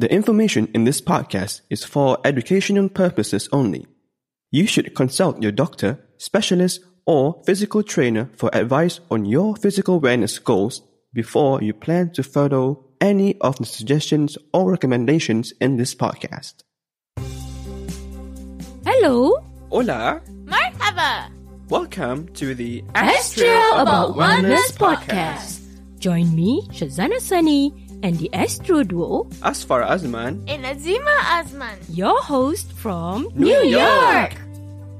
The information in this podcast is for educational purposes only. You should consult your doctor, specialist, or physical trainer for advice on your physical wellness goals before you plan to follow any of the suggestions or recommendations in this podcast. Hello, Hola! Marhaba! Welcome to the ASK Trio About Wellness podcast. Join me, Syazana Sani, and the Astro Duo, Azfar Azman. And Azimah Azman. your host from New York.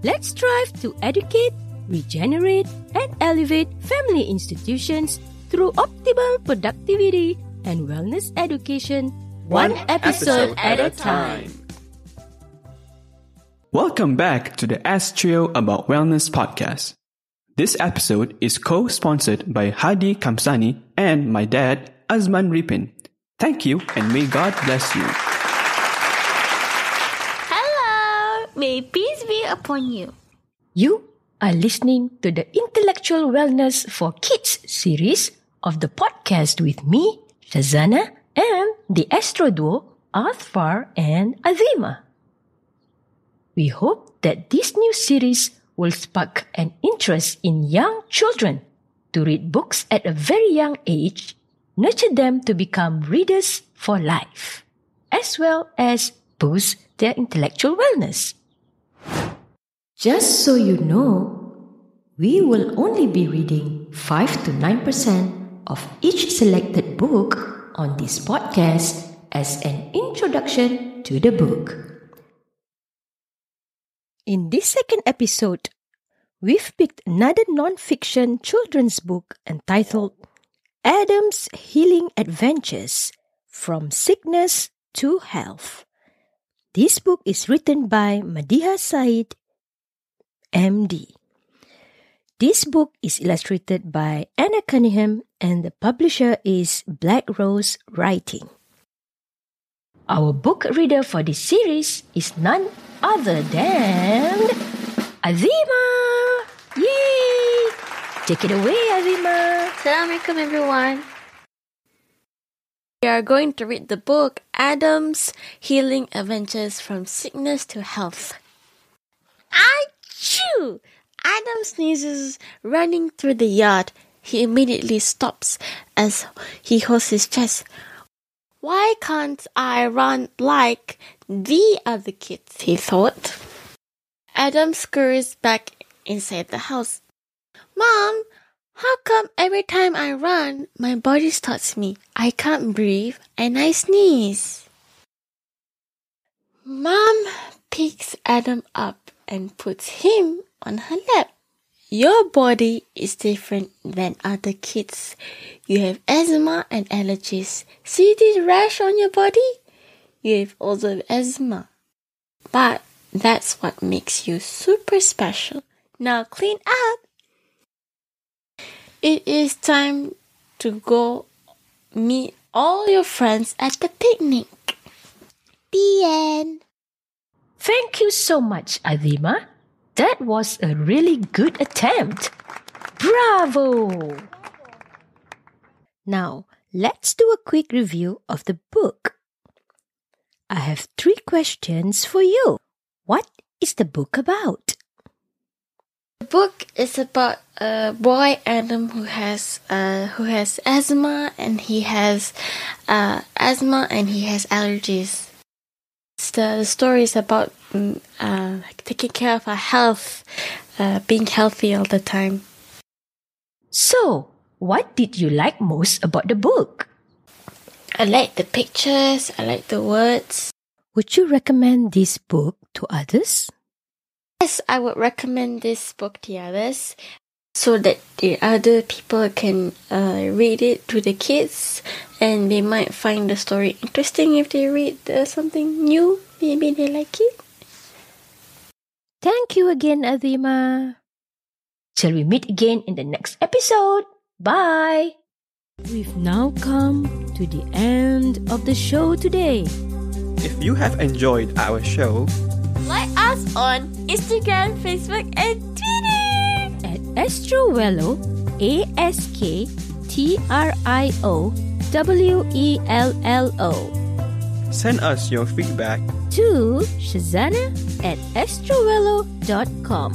Let's strive to educate, regenerate, and elevate family institutions through optimal productivity and wellness education, one, episode, at a time. Welcome back to the ASK Trio About Wellness podcast. This episode is co-sponsored by Hardi Kamsani and my dad, Azman Repin. Thank you and may God bless you. Hello! May peace be upon you. You are listening to the Intellectual Wellness for Kids series of the podcast with me, Syazana, and the Astro Duo, Azfar and Azimah. We hope that this new series will spark an interest in young children to read books at a very young age, nurture them to become readers for life, as well as boost their intellectual wellness. Just so you know, we will only be reading 5 to 9% of each selected book on this podcast as an introduction to the book. In this second episode, we've picked another non-fiction children's book entitled Adam's Healing Adventures From Sickness to Health. This book is written by Madiha Saeed, MD. This book is illustrated by Anna Cunningham and the publisher is Black Rose Writing. Our book reader for this series is none other than Azimah. Yay! Take it away, Azimah. Assalamualaikum everyone. We are going to read the book Adam's Healing Adventures from Sickness to Health. Achoo! Adam sneezes, running through the yard. He immediately stops as he holds his chest. Why can't I run like the other kids? he thought. Adam scurries back inside the house. Mom, how come every time I run, my body stops me? I can't breathe and I sneeze. Mom picks Adam up and puts him on her lap. Your body is different than other kids. You have asthma and allergies. See this rash on your body? You have also asthma. But that's what makes you super special. Now clean up. It is time to go meet all your friends at the picnic. The end. Thank you so much, Azimah. That was a really good attempt. Bravo! Now, let's do a quick review of the book. I have three questions for you. What is the book about? The book is about a boy Adam who has uh, who has asthma and he has uh, asthma and he has allergies. The, the story is about mm, uh, taking care of our health, uh, being healthy all the time. So, what did you like most about the book? I like the pictures. I like the words. Would you recommend this book to others? Yes, I would recommend this book to others so that the other people can uh, read it to the kids and they might find the story interesting if they read uh, something new. Maybe they like it. Thank you again, Azimah. Till we meet again in the next episode. Bye. We've now come to the end of the show today. If you have enjoyed our show, Like us on Instagram, Facebook, and Twitter. at ASKtrioWello, A S K T R I O W E L L O. Send us your feedback to Syazana at asktriowello.com.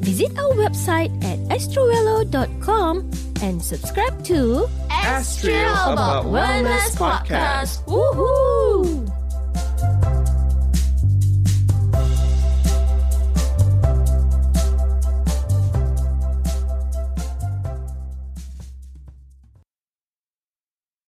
Visit our website at asktriowello.com and subscribe to ASK Trio About Wellness Podcast. Woohoo!